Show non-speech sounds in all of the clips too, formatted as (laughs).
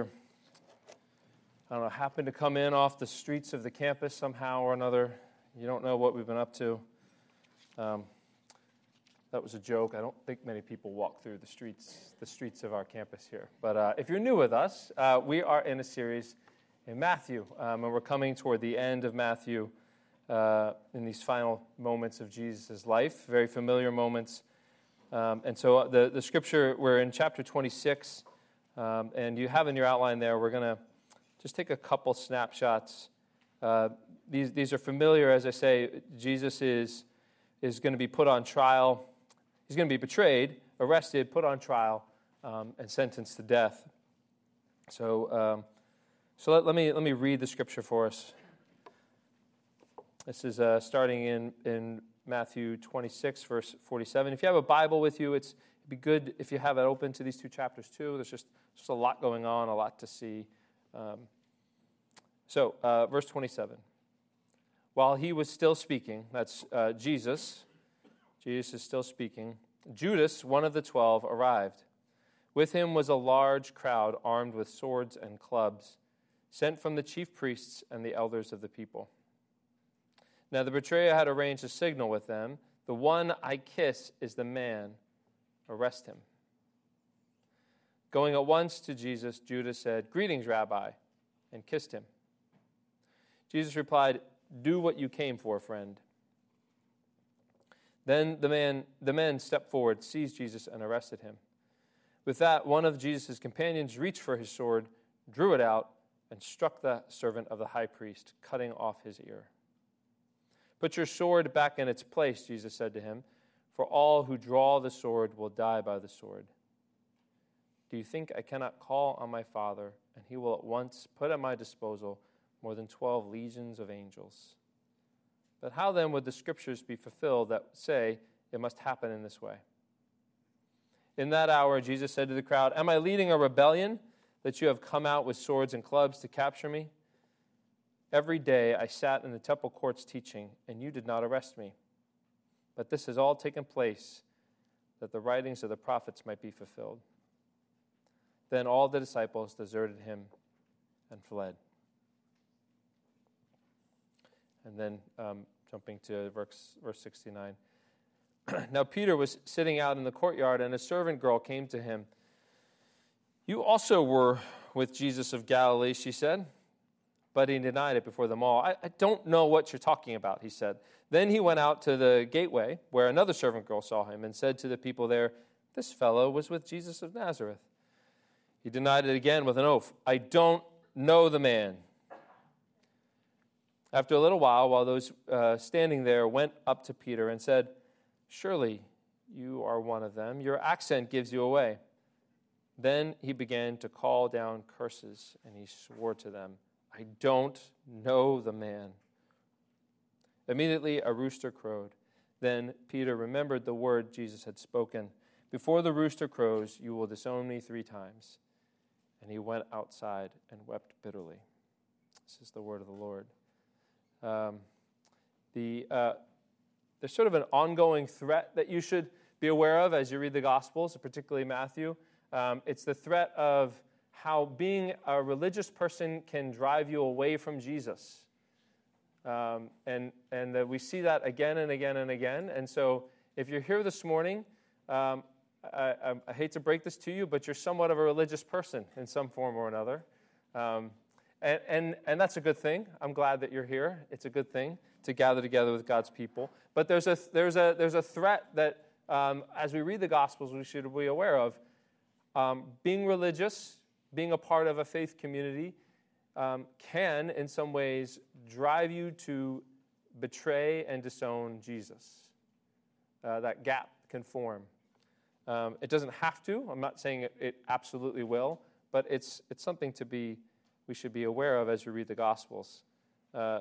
I don't know, happened to come in off the streets of the campus somehow or another, you don't know what we've been up to. Um, that was a joke. I don't think many people walk through the streets, the streets of our campus here. But uh, if you're new with us, uh, we are in a series in Matthew, um, and we're coming toward the end of Matthew uh, in these final moments of Jesus' life, very familiar moments. Um, and so uh, the, the scripture, we're in chapter 26. Um, and you have in your outline there, we're going to just take a couple snapshots. Uh, these, these are familiar, as I say. Jesus is, is going to be put on trial. He's going to be betrayed, arrested, put on trial, um, and sentenced to death. So, um, so let, let, me, let me read the scripture for us. This is uh, starting in, in Matthew 26, verse 47. If you have a Bible with you, it's, it'd be good if you have it open to these two chapters too. There's just just a lot going on, a lot to see. Um, so, uh, verse 27. While he was still speaking, that's uh, Jesus, Jesus is still speaking, Judas, one of the twelve, arrived. With him was a large crowd armed with swords and clubs, sent from the chief priests and the elders of the people. Now the betrayer had arranged a signal with them The one I kiss is the man, arrest him. Going at once to Jesus, Judas said, Greetings, Rabbi, and kissed him. Jesus replied, Do what you came for, friend. Then the, man, the men stepped forward, seized Jesus, and arrested him. With that, one of Jesus' companions reached for his sword, drew it out, and struck the servant of the high priest, cutting off his ear. Put your sword back in its place, Jesus said to him, for all who draw the sword will die by the sword. Do you think I cannot call on my Father, and he will at once put at my disposal more than 12 legions of angels? But how then would the scriptures be fulfilled that say it must happen in this way? In that hour, Jesus said to the crowd, Am I leading a rebellion that you have come out with swords and clubs to capture me? Every day I sat in the temple courts teaching, and you did not arrest me. But this has all taken place that the writings of the prophets might be fulfilled. Then all the disciples deserted him and fled. And then um, jumping to verse, verse 69. (clears throat) now Peter was sitting out in the courtyard, and a servant girl came to him. You also were with Jesus of Galilee, she said. But he denied it before them all. I, I don't know what you're talking about, he said. Then he went out to the gateway, where another servant girl saw him, and said to the people there, This fellow was with Jesus of Nazareth. He denied it again with an oath I don't know the man. After a little while, while those uh, standing there went up to Peter and said, Surely you are one of them. Your accent gives you away. Then he began to call down curses, and he swore to them, I don't know the man. Immediately a rooster crowed. Then Peter remembered the word Jesus had spoken Before the rooster crows, you will disown me three times. And he went outside and wept bitterly. This is the word of the Lord. Um, the, uh, there's sort of an ongoing threat that you should be aware of as you read the Gospels, particularly Matthew. Um, it's the threat of how being a religious person can drive you away from Jesus. Um, and and we see that again and again and again. And so if you're here this morning, um, I, I, I, hate to break this to you, but you're somewhat of a religious person in some form or another. Um, and, and, and that's a good thing. I'm glad that you're here. It's a good thing to gather together with God's people. But there's a, there's a, there's a threat that, um, as we read the Gospels, we should be aware of. Um, being religious, being a part of a faith community, um, can, in some ways, drive you to betray and disown Jesus. Uh, that gap can form. Um, it doesn't have to. I'm not saying it, it, absolutely will, but it's, it's something to be, we should be aware of as we read the Gospels. Uh,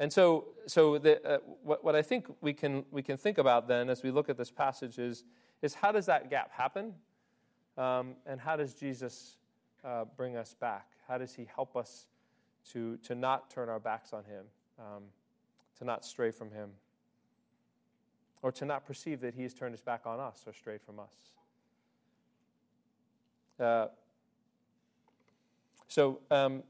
and so, so the, uh, what, what I think we can, we can think about then as we look at this passage is, is how does that gap happen? Um, and how does Jesus uh, bring us back? How does he help us to, to not turn our backs on him, um, to not stray from him? or to not perceive that he has turned his back on us or strayed from us. Uh, So, um,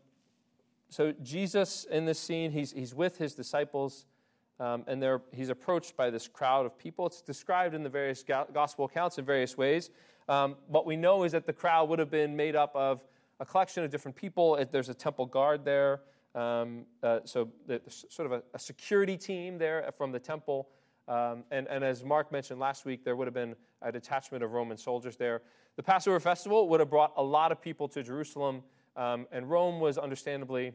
so Jesus in this scene, he's, he's with his disciples, um, and he's approached by this crowd of people. It's described in the various gospel accounts in various ways. Um, what we know is that the crowd would have been made up of a collection of different people. There's a temple guard there, um, uh, so sort of a, a, security team there from the temple. Um, and, and as Mark mentioned last week, there would have been a detachment of Roman soldiers there. The Passover festival would have brought a lot of people to Jerusalem, um, and Rome was understandably,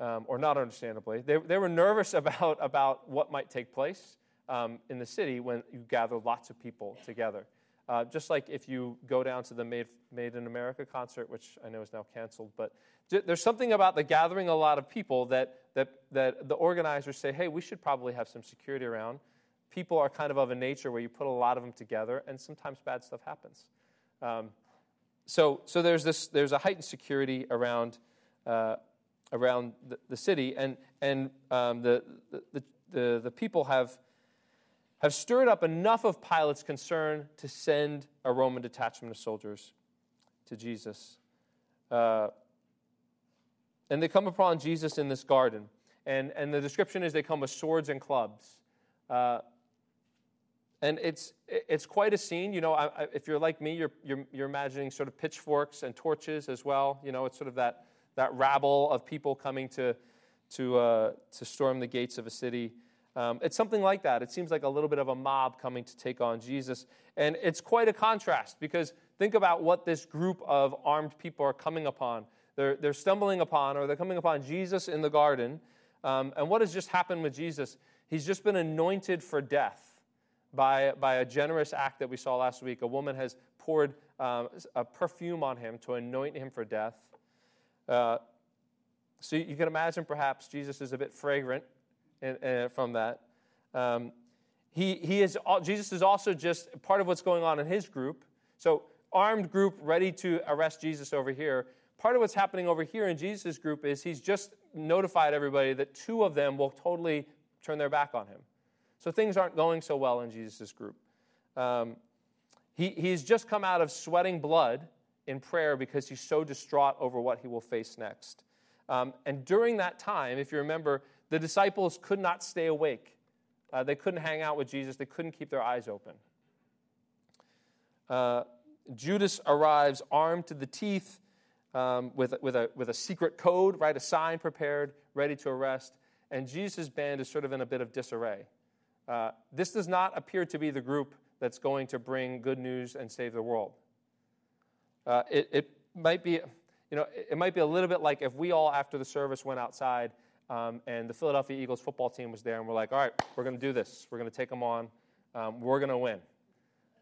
um, or not understandably, they, they were nervous (laughs) about, about what might take place um, in the city when you gather lots of people together. Uh, just like if you go down to the Made, Made in America concert, which I know is now canceled, but there's something about the gathering a lot of people that, that, that the organizers say, hey, we should probably have some security around. People are kind of of a nature where you put a lot of them together, and sometimes bad stuff happens. Um, so, so there's, this, there's a heightened security around, uh, around the, the, city, and, and um, the, the, the, the people have have stirred up enough of Pilate's concern to send a Roman detachment of soldiers to Jesus. Uh, and they come upon Jesus in this garden. And, and the description is they come with swords and clubs. Uh, and it's, it's quite a scene. You know, I, I, if you're like me, you're, you're, you're imagining sort of pitchforks and torches as well. You know, it's sort of that, that rabble of people coming to, to, uh, to storm the gates of a city. Um, it's something like that. It seems like a little bit of a mob coming to take on Jesus. And it's quite a contrast because think about what this group of armed people are coming upon. They're, they're stumbling upon, or they're coming upon Jesus in the garden. Um, and what has just happened with Jesus? He's just been anointed for death by, by a generous act that we saw last week. A woman has poured um, a perfume on him to anoint him for death. Uh, so you can imagine perhaps Jesus is a bit fragrant in, from that. Um, he, he is, Jesus is also just part of what's going on in his group. So, armed group ready to arrest Jesus over here. Part of what's happening over here in Jesus' group is he's just notified everybody that two of them will totally turn their back on him. So things aren't going so well in Jesus' group. Um, he, he's just come out of sweating blood in prayer because he's so distraught over what he will face next. Um, and during that time, if you remember, the disciples could not stay awake. Uh, they couldn't hang out with Jesus, they couldn't keep their eyes open. Uh, Judas arrives armed to the teeth um, with, with, a, with a secret code, right? A sign prepared, ready to arrest. And Jesus' band is sort of in a bit of disarray. Uh, this does not appear to be the group that's going to bring good news and save the world. Uh, it, it might be, you know, it might be a little bit like if we all, after the service, went outside um, and the Philadelphia Eagles football team was there, and we're like, all right, we're going to do this. We're going to take them on. Um, we're going to win.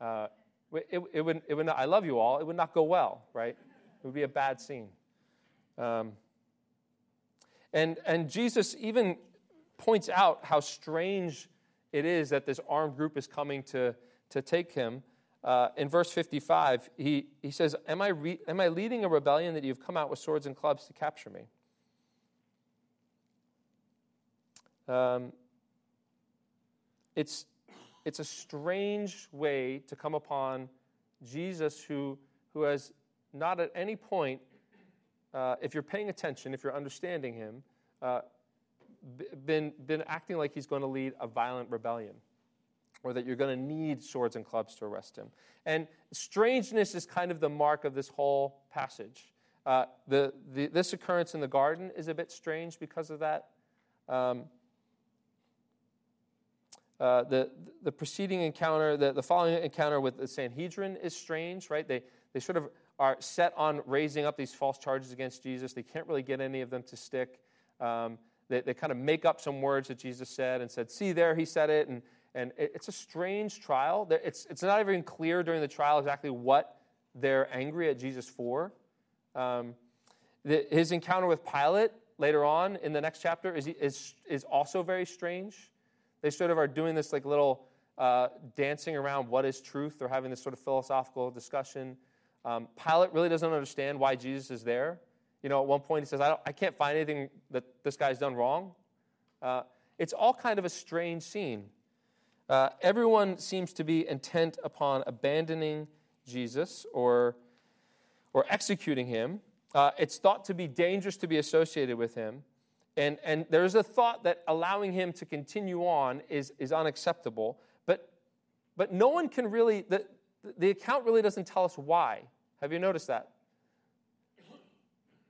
Uh, it, it, would, it would not, I love you all. It would not go well, right? It would be a bad scene. Um, and, and Jesus even points out how strange it is that this armed group is coming to, to take him. Uh, in verse 55, he, he says, am I, re- am I leading a rebellion that you've come out with swords and clubs to capture me? Um, it's, it's a strange way to come upon Jesus who, who has not at any point, uh, if you're paying attention, if you're understanding him, uh, been, been acting like he's going to lead a violent rebellion or that you're going to need swords and clubs to arrest him. And strangeness is kind of the mark of this whole passage. Uh, the, the, this occurrence in the garden is a bit strange because of that. Um, uh, the, the preceding encounter, the, the following encounter with the Sanhedrin is strange, right? They, they sort of are set on raising up these false charges against Jesus. They can't really get any of them to stick. Um, they, they kind of make up some words that Jesus said and said, see there, he said it. And, and it, it's a strange trial. It's, it's not even clear during the trial exactly what they're angry at Jesus for. Um, the, his encounter with Pilate later on in the next chapter is, is, is also very strange. They sort of are doing this like little uh, dancing around what is truth. They're having this sort of philosophical discussion. Um, Pilate really doesn't understand why Jesus is there. You know, at one point he says, I, I can't find anything that this guy's done wrong. Uh, it's all kind of a strange scene. Uh, everyone seems to be intent upon abandoning Jesus or, or executing him. Uh, it's thought to be dangerous to be associated with him. And, and there's a thought that allowing him to continue on is, is unacceptable. But, but no one can really, the, the account really doesn't tell us why. Have you noticed that?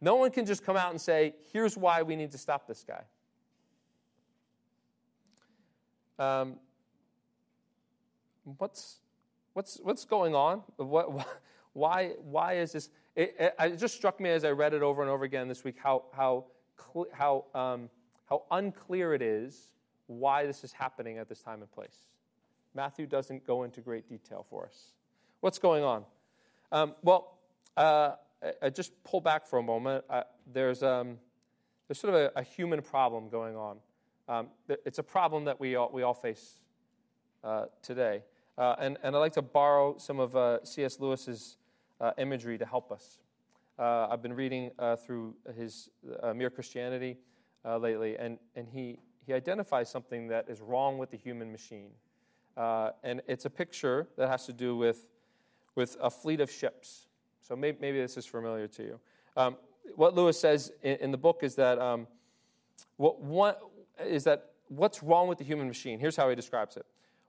No one can just come out and say, here's why we need to stop this guy. Um, what's, what's, what's going on? What, why, why is this? It, it, it, just struck me as I read it over and over again this week how, how, how, um, how unclear it is why this is happening at this time and place. Matthew doesn't go into great detail for us. What's going on? Um, well, uh, I, I, just pull back for a moment. Uh, there's, um, there's sort of a, a, human problem going on. Um, it's a problem that we all, we all face uh, today. Uh, and, and I'd like to borrow some of uh, C.S. Lewis's imagery to help us. Uh, I've been reading uh, through his Mere Christianity lately, and, and he, he identifies something that is wrong with the human machine. and it's a picture that has to do with, with a fleet of ships. So maybe, maybe this is familiar to you. Um, what Lewis says in, in, the book is that, um, what, one, is that what's wrong with the human machine? Here's how he describes it.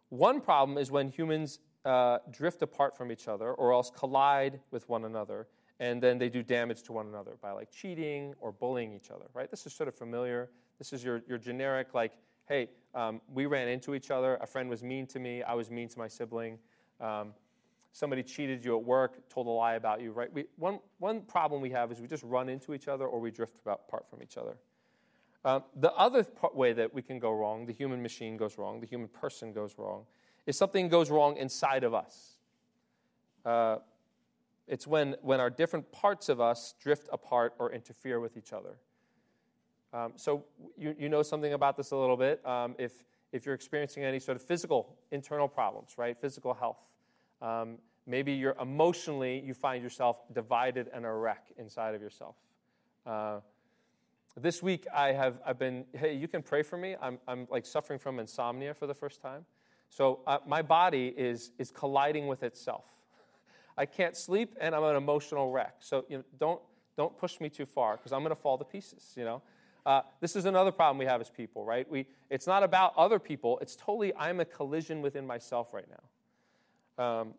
One problem is when humans uh, drift apart from each other or else collide with one another and then they do damage to one another by like cheating or bullying each other right? This is sort of familiar. This is your, your generic like hey um, we ran into each other. A friend was mean to me. I was mean to my sibling. Um, somebody cheated you at work told a lie about you right? We, one, one problem we have is we just run into each other or we drift apart from each other. Um, the other way that we can go wrong the human machine goes wrong the human person goes wrong is something goes wrong inside of us. Uh, it's when, when our different parts of us drift apart or interfere with each other. Um, so you, you know something about this a little bit. Um, if, if you're experiencing any sort of physical internal problems, right, physical health, um, maybe you're emotionally, you find yourself divided and a wreck inside of yourself. Uh, this week I have I've been, hey, you can pray for me. I'm, I'm like suffering from insomnia for the first time. So uh, my body is, is colliding with itself. I can't sleep and I'm an emotional wreck. So you know, don't, don't push me too far because I'm going to fall to pieces, you know. Uh, this is another problem we have as people, right? We, it's not about other people. It's totally, I'm a collision within myself right now. Um,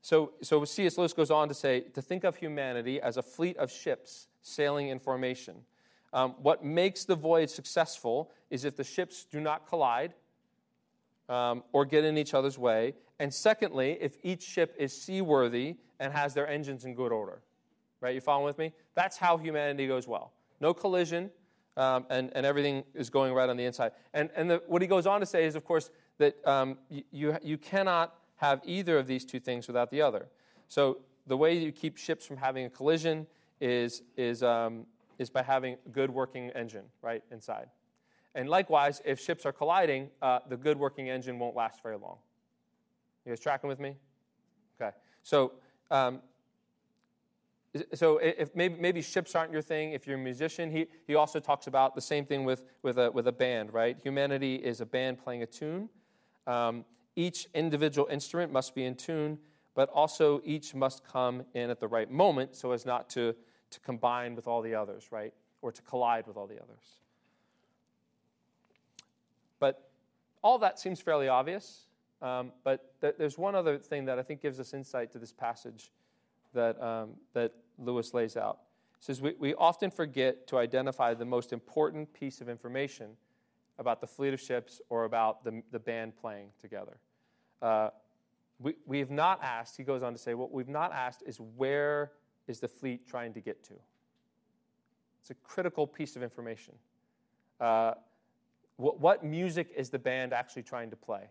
so, so C.S. Lewis goes on to say to think of humanity as a fleet of ships sailing in formation. Um, what makes the voyage successful is if the ships do not collide um, or get in each other's way. And secondly, if each ship is seaworthy and has their engines in good order. Right? You following with me? That's how humanity goes well. No collision, um, and, and everything is going right on the inside. And, and the, what he goes on to say is, of course, that um, you, you cannot have either of these two things without the other. So the way you keep ships from having a collision is, is, um, is by having a good working engine right inside. And likewise, if ships are colliding, uh, the good working engine won't last very long. You guys tracking with me? Okay. So, um, so if maybe, maybe ships aren't your thing, if you're a musician, he, he also talks about the same thing with, with, a, with a band, right? Humanity is a band playing a tune. Um, each individual instrument must be in tune, but also each must come in at the right moment so as not to, to combine with all the others, right? Or to collide with all the others. But all that seems fairly obvious. Um, but th- there's one other thing that I think gives us insight to this passage that, um, that Lewis lays out. He says, we, we often forget to identify the most important piece of information about the fleet of ships or about the, the band playing together. Uh, we, we have not asked, he goes on to say, what we've not asked is where is the fleet trying to get to? It's a critical piece of information. Uh, what, what music is the band actually trying to play?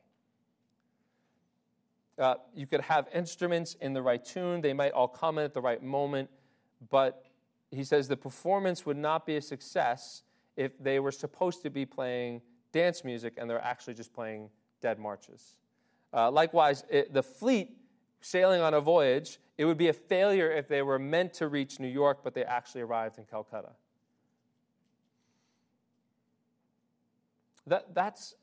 Uh, you could have instruments in the right tune, they might all come in at the right moment, but he says the performance would not be a success if they were supposed to be playing dance music and they're actually just playing dead marches. Uh, likewise, it, the fleet sailing on a voyage, it would be a failure if they were meant to reach New York, but they actually arrived in Calcutta. That, that's,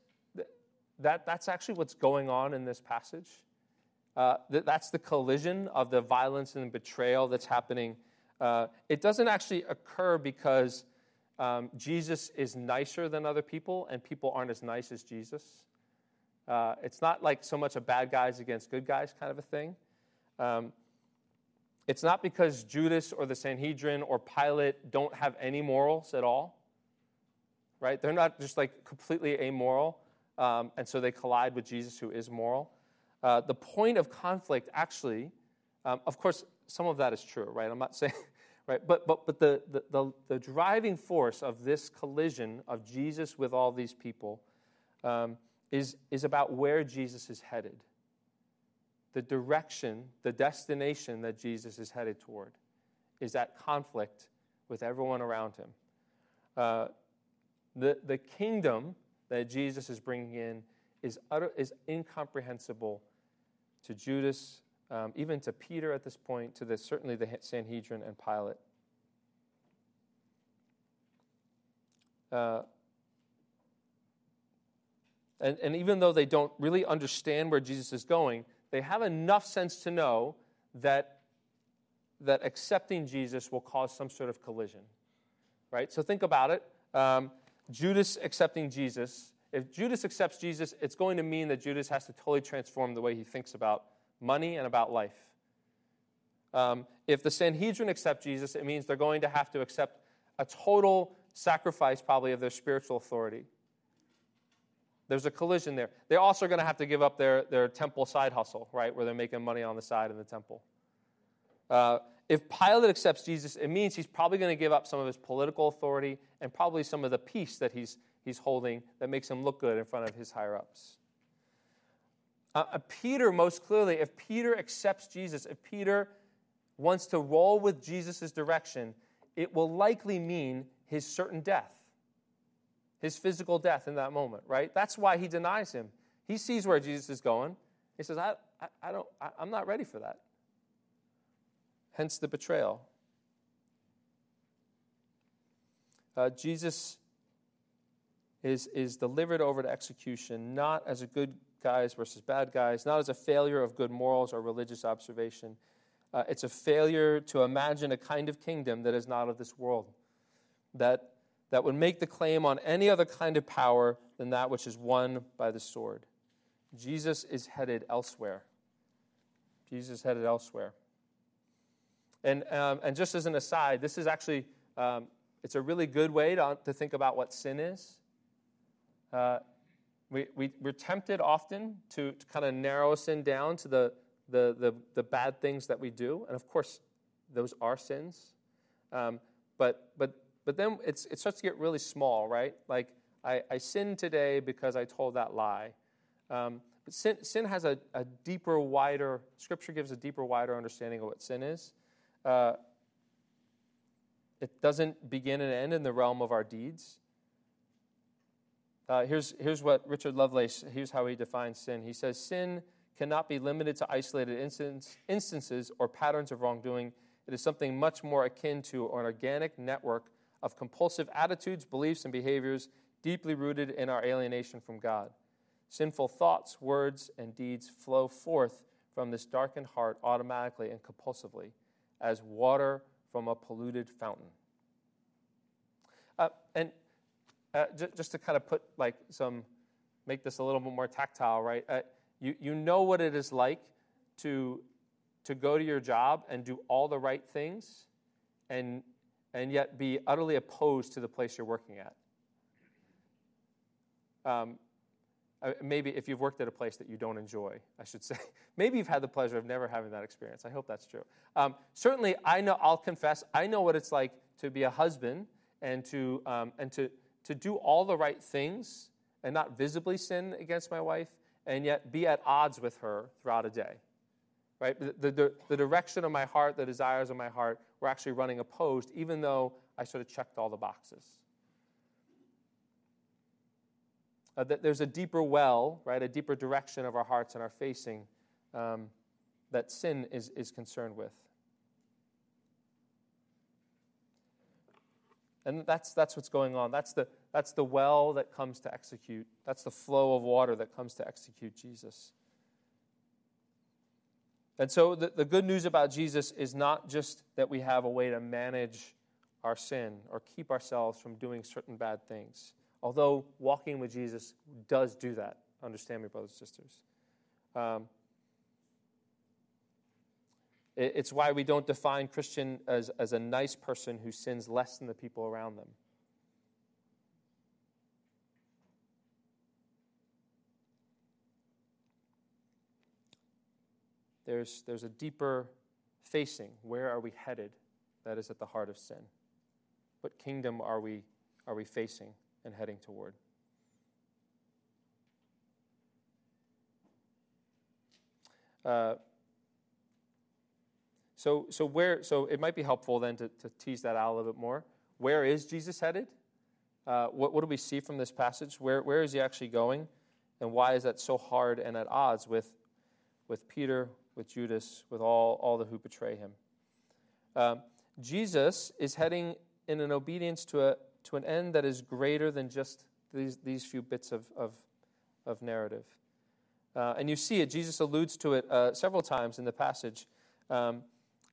that, that's actually what's going on in this passage. Uh, that, that's the collision of the violence and betrayal that's happening Uh, it doesn't actually occur because um, Jesus is nicer than other people and people aren't as nice as Jesus. Uh, it's not like so much a bad guys against good guys kind of a thing. Um, it's not because Judas or the Sanhedrin or Pilate don't have any morals at all, right? They're not just like completely amoral, um, and so they collide with Jesus, who is moral. Uh, the point of conflict, actually, um, of course, some of that is true, right? I'm not (laughs) saying, right? But, but, but the, the, the, the driving force of this collision of Jesus with all these people um, is, is about where Jesus is headed. The direction, the destination that Jesus is headed toward is that conflict with everyone around him. Uh, the, the kingdom that Jesus is bringing in is, utter, is incomprehensible to Judas, um, even to Peter at this point, to the, certainly the Sanhedrin and Pilate. Uh, and, and even though they don't really understand where Jesus is going, they have enough sense to know that, that accepting Jesus will cause some sort of collision. Right? So think about it. Um, Judas accepting Jesus. If Judas accepts Jesus, it's going to mean that Judas has to totally transform the way he thinks about money and about life. Um, if the Sanhedrin accept Jesus, it means they're going to have to accept a total sacrifice, probably, of their spiritual authority. There's a collision there. They're also going to have to give up their, their temple side hustle, right, where they're making money on the side in the temple. Uh, if Pilate accepts Jesus, it means he's probably going to give up some of his political authority and probably some of the peace that he's, he's holding that makes him look good in front of his higher ups. Uh, uh, Peter, most clearly, if Peter accepts Jesus, if Peter wants to roll with Jesus' direction, it will likely mean his certain death his physical death in that moment, right? That's why he denies him. He sees where Jesus is going. He says, I, I, I don't, I, I'm not ready for that. Hence the betrayal. Uh, Jesus is, is delivered over to execution not as a good guys versus bad guys, not as a failure of good morals or religious observation. Uh, it's a failure to imagine a kind of kingdom that is not of this world, that that would make the claim on any other kind of power than that which is won by the sword. Jesus is headed elsewhere. Jesus is headed elsewhere. And, um, and just as an aside, this is actually, um, it's a really good way to, to think about what sin is. Uh, we, we, we're tempted often to, to kind of narrow sin down to the, the, the, the, bad things that we do. And of course, those are sins. Um, but, but but then it's, it starts to get really small, right? Like, I, I sinned today because I told that lie. Um, but sin, sin has a, a, deeper, wider, Scripture gives a deeper, wider understanding of what sin is. Uh, it doesn't begin and end in the realm of our deeds. Uh, here's, here's what Richard Lovelace, here's how he defines sin. He says, Sin cannot be limited to isolated instance, instances or patterns of wrongdoing. It is something much more akin to an organic network of compulsive attitudes, beliefs, and behaviors deeply rooted in our alienation from God. Sinful thoughts, words, and deeds flow forth from this darkened heart automatically and compulsively as water from a polluted fountain. Uh, and uh, j- just to kind of put like some, make this a little bit more tactile, right? Uh, you, you know what it is like to, to go to your job and do all the right things and and yet be utterly opposed to the place you're working at. Um, uh, maybe if you've worked at a place that you don't enjoy, I should say. (laughs) maybe you've had the pleasure of never having that experience. I hope that's true. Um, certainly, I know. I'll confess. I know what it's like to be a husband and to um, and to to do all the right things and not visibly sin against my wife, and yet be at odds with her throughout a day right? The, the, the, direction of my heart, the desires of my heart were actually running opposed, even though I sort of checked all the boxes. Uh, that there's a deeper well, right, a deeper direction of our hearts and our facing um, that sin is, is concerned with. And that's, that's what's going on. That's the, that's the well that comes to execute. That's the flow of water that comes to execute Jesus. And so the, the good news about Jesus is not just that we have a way to manage our sin or keep ourselves from doing certain bad things. Although walking with Jesus does do that. Understand me, brothers and sisters. Um, it, it's why we don't define Christian as, as a nice person who sins less than the people around them. There's, there's a deeper facing. Where are we headed? That is at the heart of sin. What kingdom are we, are we facing and heading toward? Uh, so, so where? So it might be helpful then to, to tease that out a little bit more. Where is Jesus headed? Uh, what, what do we see from this passage? Where, where is he actually going? And why is that so hard and at odds with, with Peter, with Judas, with all, all the who betray him? Um, Jesus is heading in an obedience to, a, to an end that is greater than just these, these few bits of, of, of narrative. Uh, and you see it, Jesus alludes to it uh, several times in the passage. Um,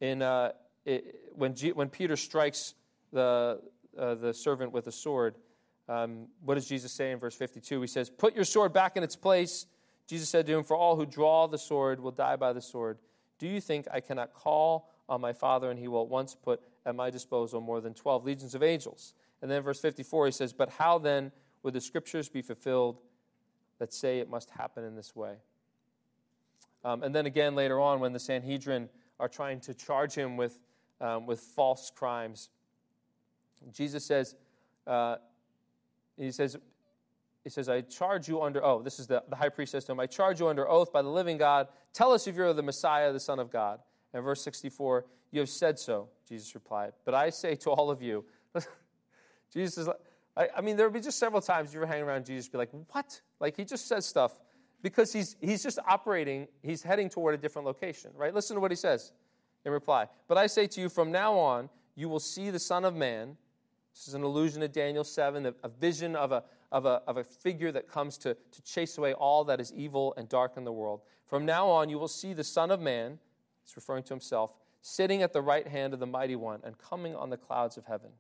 in, uh, it, when, G, when Peter strikes the, uh, the servant with a sword, um, what does Jesus say in verse 52? He says, Put your sword back in its place. Jesus said to him, For all who draw the sword will die by the sword. Do you think I cannot call on my Father, and he will at once put at my disposal more than 12 legions of angels? And then verse 54, he says, But how then would the scriptures be fulfilled that say it must happen in this way? Um, and then again later on, when the Sanhedrin are trying to charge him with, um, with false crimes. Jesus says, uh, he says, he says, I charge you under, oh, this is the, the high priest system. I charge you under oath by the living God. Tell us if you're the Messiah, the Son of God. And verse 64, you have said so, Jesus replied. But I say to all of you, (laughs) Jesus is, I, I mean, there would be just several times you were hanging around Jesus, be like, what? Like, he just says stuff because he's, he's just operating, he's heading toward a different location, right? Listen to what he says in reply. But I say to you, from now on, you will see the Son of Man. This is an allusion to Daniel 7, a, a vision of a, of, a, of a figure that comes to, to chase away all that is evil and dark in the world. From now on, you will see the Son of Man, he's referring to himself, sitting at the right hand of the Mighty One and coming on the clouds of heaven.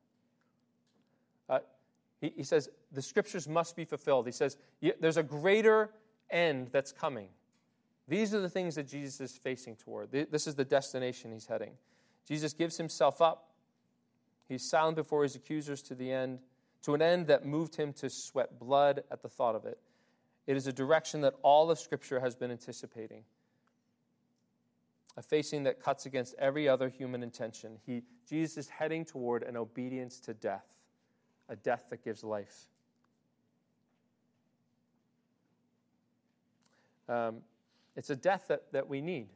He, he says, the scriptures must be fulfilled. He says, there's a greater end that's coming. These are the things that Jesus is facing toward. This is the destination he's heading. Jesus gives himself up. He's silent before his accusers to the end, to an end that moved him to sweat blood at the thought of it. It is a direction that all of Scripture has been anticipating. A facing that cuts against every other human intention. He, Jesus is heading toward an obedience to death, a death that gives life. Um, it's a death that, that we need.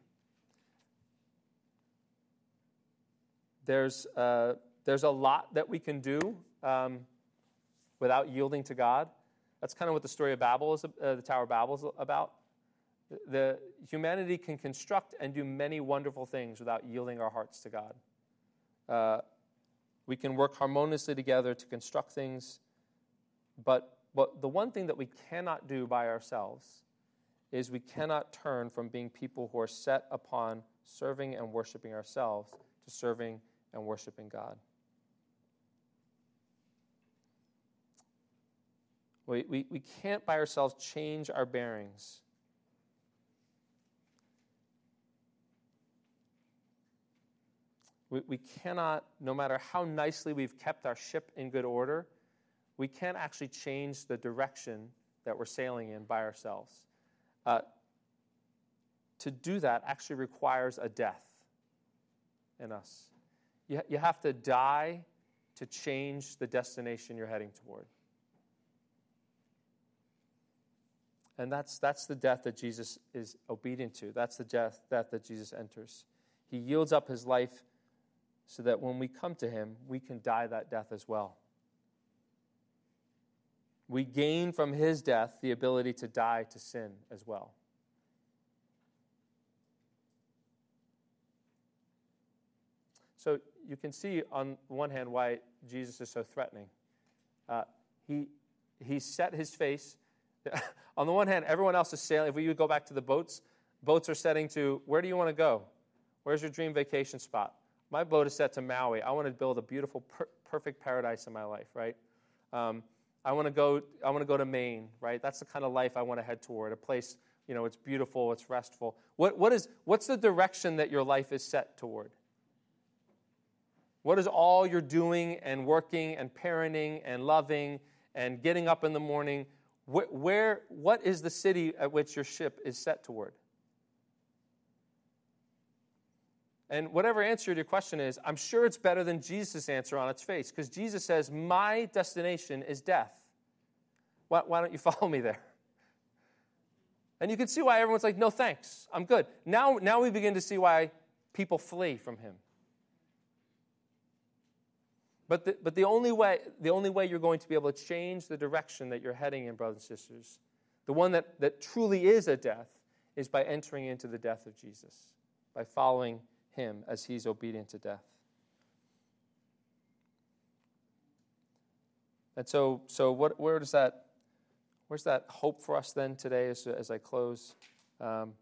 There's, uh, there's a lot that we can do um, without yielding to God. That's kind of what the story of Babel is, uh, the Tower of Babel is about. The, humanity can construct and do many wonderful things without yielding our hearts to God. Uh, we can work harmoniously together to construct things, but, but the one thing that we cannot do by ourselves is we cannot turn from being people who are set upon serving and worshiping ourselves to serving and worshiping God. We, we, we can't by ourselves change our bearings. We, we cannot, no matter how nicely we've kept our ship in good order, we can't actually change the direction that we're sailing in by ourselves. Uh, to do that actually requires a death in us. You, you have to die to change the destination you're heading toward. And that's, that's the death that Jesus is obedient to. That's the death, death that Jesus enters. He yields up his life so that when we come to him, we can die that death as well. We gain from his death the ability to die to sin as well. So you can see on one hand why Jesus is so threatening. Uh, he, he set his face. (laughs) on the one hand, everyone else is sailing. If we would go back to the boats, boats are setting to where do you want to go? Where's your dream vacation spot? My boat is set to Maui. I want to build a beautiful, per- perfect paradise in my life, right? Um, I want to go. I want to go to Maine, right? That's the kind of life I want to head toward. A place, you know, it's beautiful, it's restful. What, what is, what's the direction that your life is set toward? What is all you're doing and working and parenting and loving and getting up in the morning? Where, where what is the city at which your ship is set toward? And whatever answer to your question is, I'm sure it's better than Jesus' answer on its face because Jesus says, My destination is death. Why, why don't you (laughs) follow me there? And you can see why everyone's like, No, thanks, I'm good. Now, now we begin to see why people flee from him. But the, but the only way the only way you're going to be able to change the direction that you're heading in, brothers and sisters, the one that, that truly is a death, is by entering into the death of Jesus, by following him as he's obedient to death. And so, so what, where does that, where's that hope for us then today as, as I close? Um,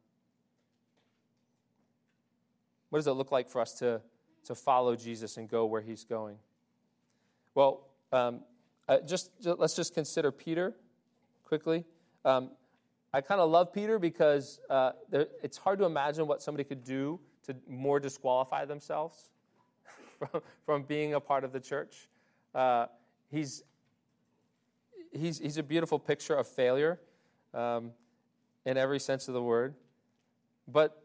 what does it look like for us to, to follow Jesus and go where he's going? Well, um, uh, just, just, let's just consider Peter quickly. Um, I kind of love Peter because uh, there, it's hard to imagine what somebody could do to more disqualify themselves (laughs) from, from being a part of the church. Uh, he's, he's, he's a beautiful picture of failure um, in every sense of the word. But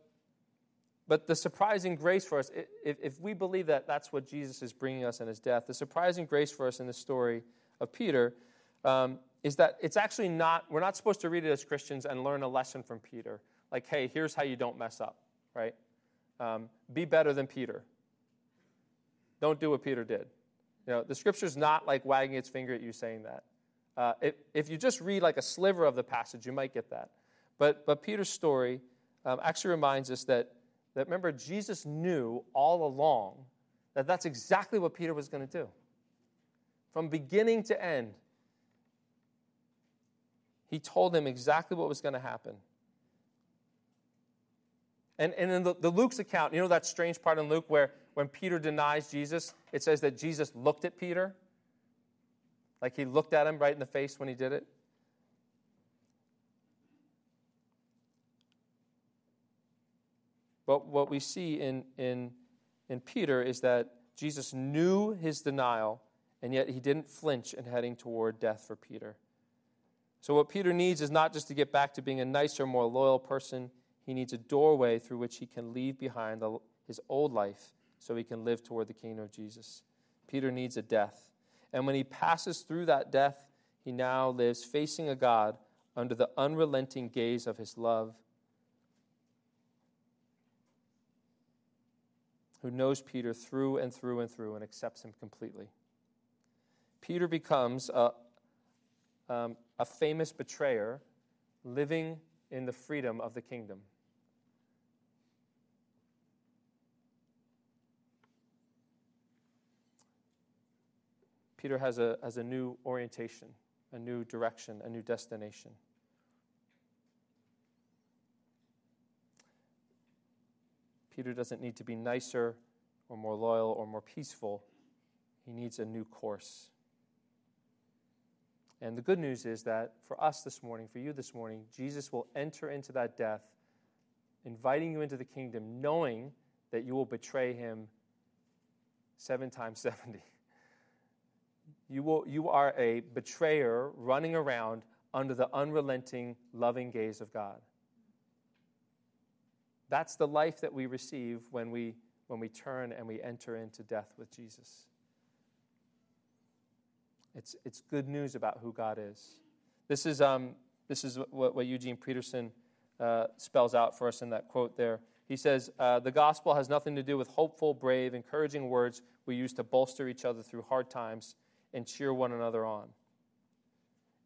but the surprising grace for us, if, if we believe that that's what Jesus is bringing us in his death, the surprising grace for us in the story of Peter um, is that it's actually not, we're not supposed to read it as Christians and learn a lesson from Peter. Like, hey, here's how you don't mess up, right? Um, be better than Peter. Don't do what Peter did. You know, the scripture's not like wagging its finger at you saying that. Uh, if, if you just read like a sliver of the passage, you might get that. But, but Peter's story um, actually reminds us that that remember, Jesus knew all along that that's exactly what Peter was going to do. From beginning to end, he told him exactly what was going to happen. And, and in the, the, Luke's account, you know that strange part in Luke where when Peter denies Jesus, it says that Jesus looked at Peter? Like he looked at him right in the face when he did it? But what we see in, in, in Peter is that Jesus knew his denial, and yet he didn't flinch in heading toward death for Peter. So, what Peter needs is not just to get back to being a nicer, more loyal person, he needs a doorway through which he can leave behind the, his old life so he can live toward the kingdom of Jesus. Peter needs a death. And when he passes through that death, he now lives facing a God under the unrelenting gaze of his love who knows Peter through and through and through and accepts him completely. Peter becomes a, um, a famous betrayer living in the freedom of the kingdom. Peter has a, has a new orientation, a new direction, a new destination. Peter doesn't need to be nicer or more loyal or more peaceful. He needs a new course. And the good news is that for us this morning, for you this morning, Jesus will enter into that death, inviting you into the kingdom, knowing that you will betray him seven times (laughs) 70. You, will, you are a betrayer running around under the unrelenting, loving gaze of God. That's the life that we receive when we, when we turn and we enter into death with Jesus. It's, it's good news about who God is. This is, um, this is what, what Eugene Peterson uh, spells out for us in that quote there. He says, uh, The gospel has nothing to do with hopeful, brave, encouraging words we use to bolster each other through hard times and cheer one another on.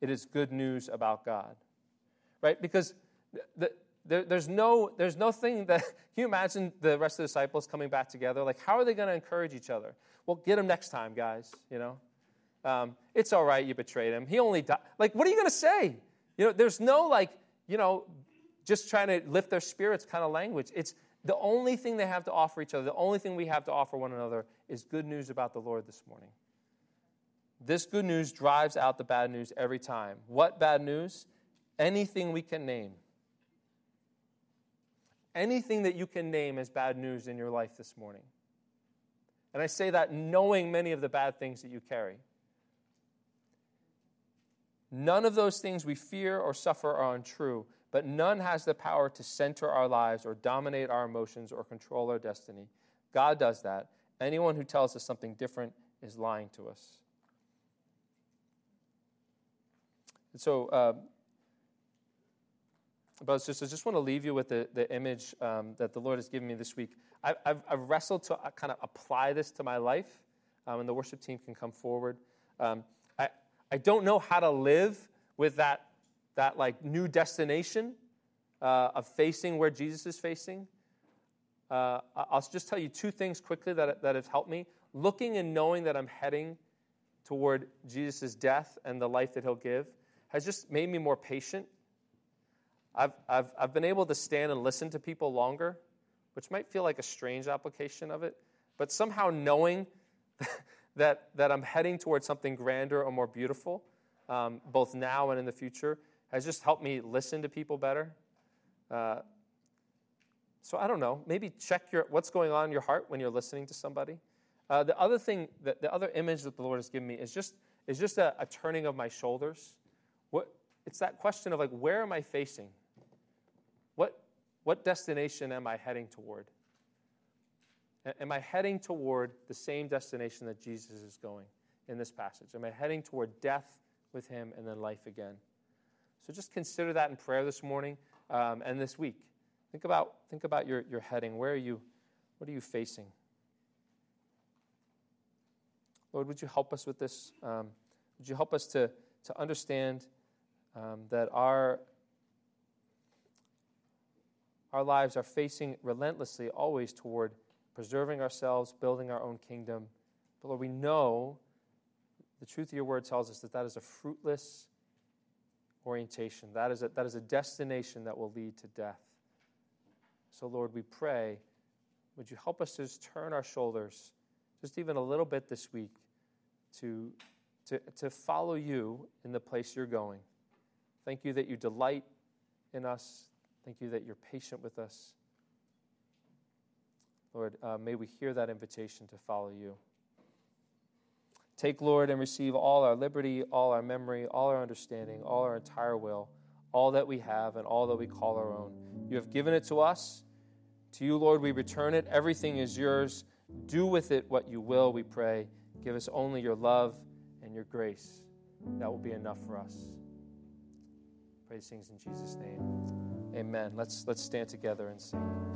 It is good news about God. Right? Because the, there, there's, no, there's nothing that, (laughs) can you imagine the rest of the disciples coming back together? Like, how are they going to encourage each other? Well, get him next time, guys, you know? Um, it's all right, you betrayed him. He only died. Like, what are you going to say? You know, there's no, like, you know, just trying to lift their spirits kind of language. It's the only thing they have to offer each other, the only thing we have to offer one another is good news about the Lord this morning. This good news drives out the bad news every time. What bad news? Anything we can name. Anything that you can name as bad news in your life this morning. And I say that knowing many of the bad things that you carry. None of those things we fear or suffer are untrue, but none has the power to center our lives or dominate our emotions or control our destiny. God does that. Anyone who tells us something different is lying to us. And so, uh, and sisters, I just want to leave you with the, the image um, that the Lord has given me this week. I, have I've wrestled to uh, kind of apply this to my life, um, and the worship team can come forward. Um, I, I don't know how to live with that, that like new destination uh, of facing where Jesus is facing. Uh, I'll just tell you two things quickly that, that have helped me. Looking and knowing that I'm heading toward Jesus' death and the life that he'll give has just made me more patient. I've, I've, I've been able to stand and listen to people longer, which might feel like a strange application of it, but somehow knowing (laughs) that, that I'm heading towards something grander or more beautiful, um, both now and in the future, has just helped me listen to people better. Uh, so I don't know. Maybe check your, what's going on in your heart when you're listening to somebody. Uh, the other thing, that, the other image that the Lord has given me is just, is just a, a turning of my shoulders. It's that question of like, where am I facing? What, what destination am I heading toward? Am I heading toward the same destination that Jesus is going in this passage? Am I heading toward death with him and then life again? So just consider that in prayer this morning um, and this week. Think about, think about your, your heading. Where are you? What are you facing? Lord, would you help us with this? Um, would you help us to, to understand um, that our, our lives are facing relentlessly always toward preserving ourselves, building our own kingdom. But Lord, we know the truth of your word tells us that that is a fruitless orientation. That is a, that is a destination that will lead to death. So, Lord, we pray, would you help us to just turn our shoulders just even a little bit this week to, to, to follow you in the place you're going. Thank you that you delight in us. Thank you that you're patient with us. Lord, uh, may we hear that invitation to follow you. Take, Lord, and receive all our liberty, all our memory, all our understanding, all our entire will, all that we have, and all that we call our own. You have given it to us. To you, Lord, we return it. Everything is yours. Do with it what you will, we pray. Give us only your love and your grace. That will be enough for us. Pray these things in Jesus' name. Amen. Let's, let's stand together and sing.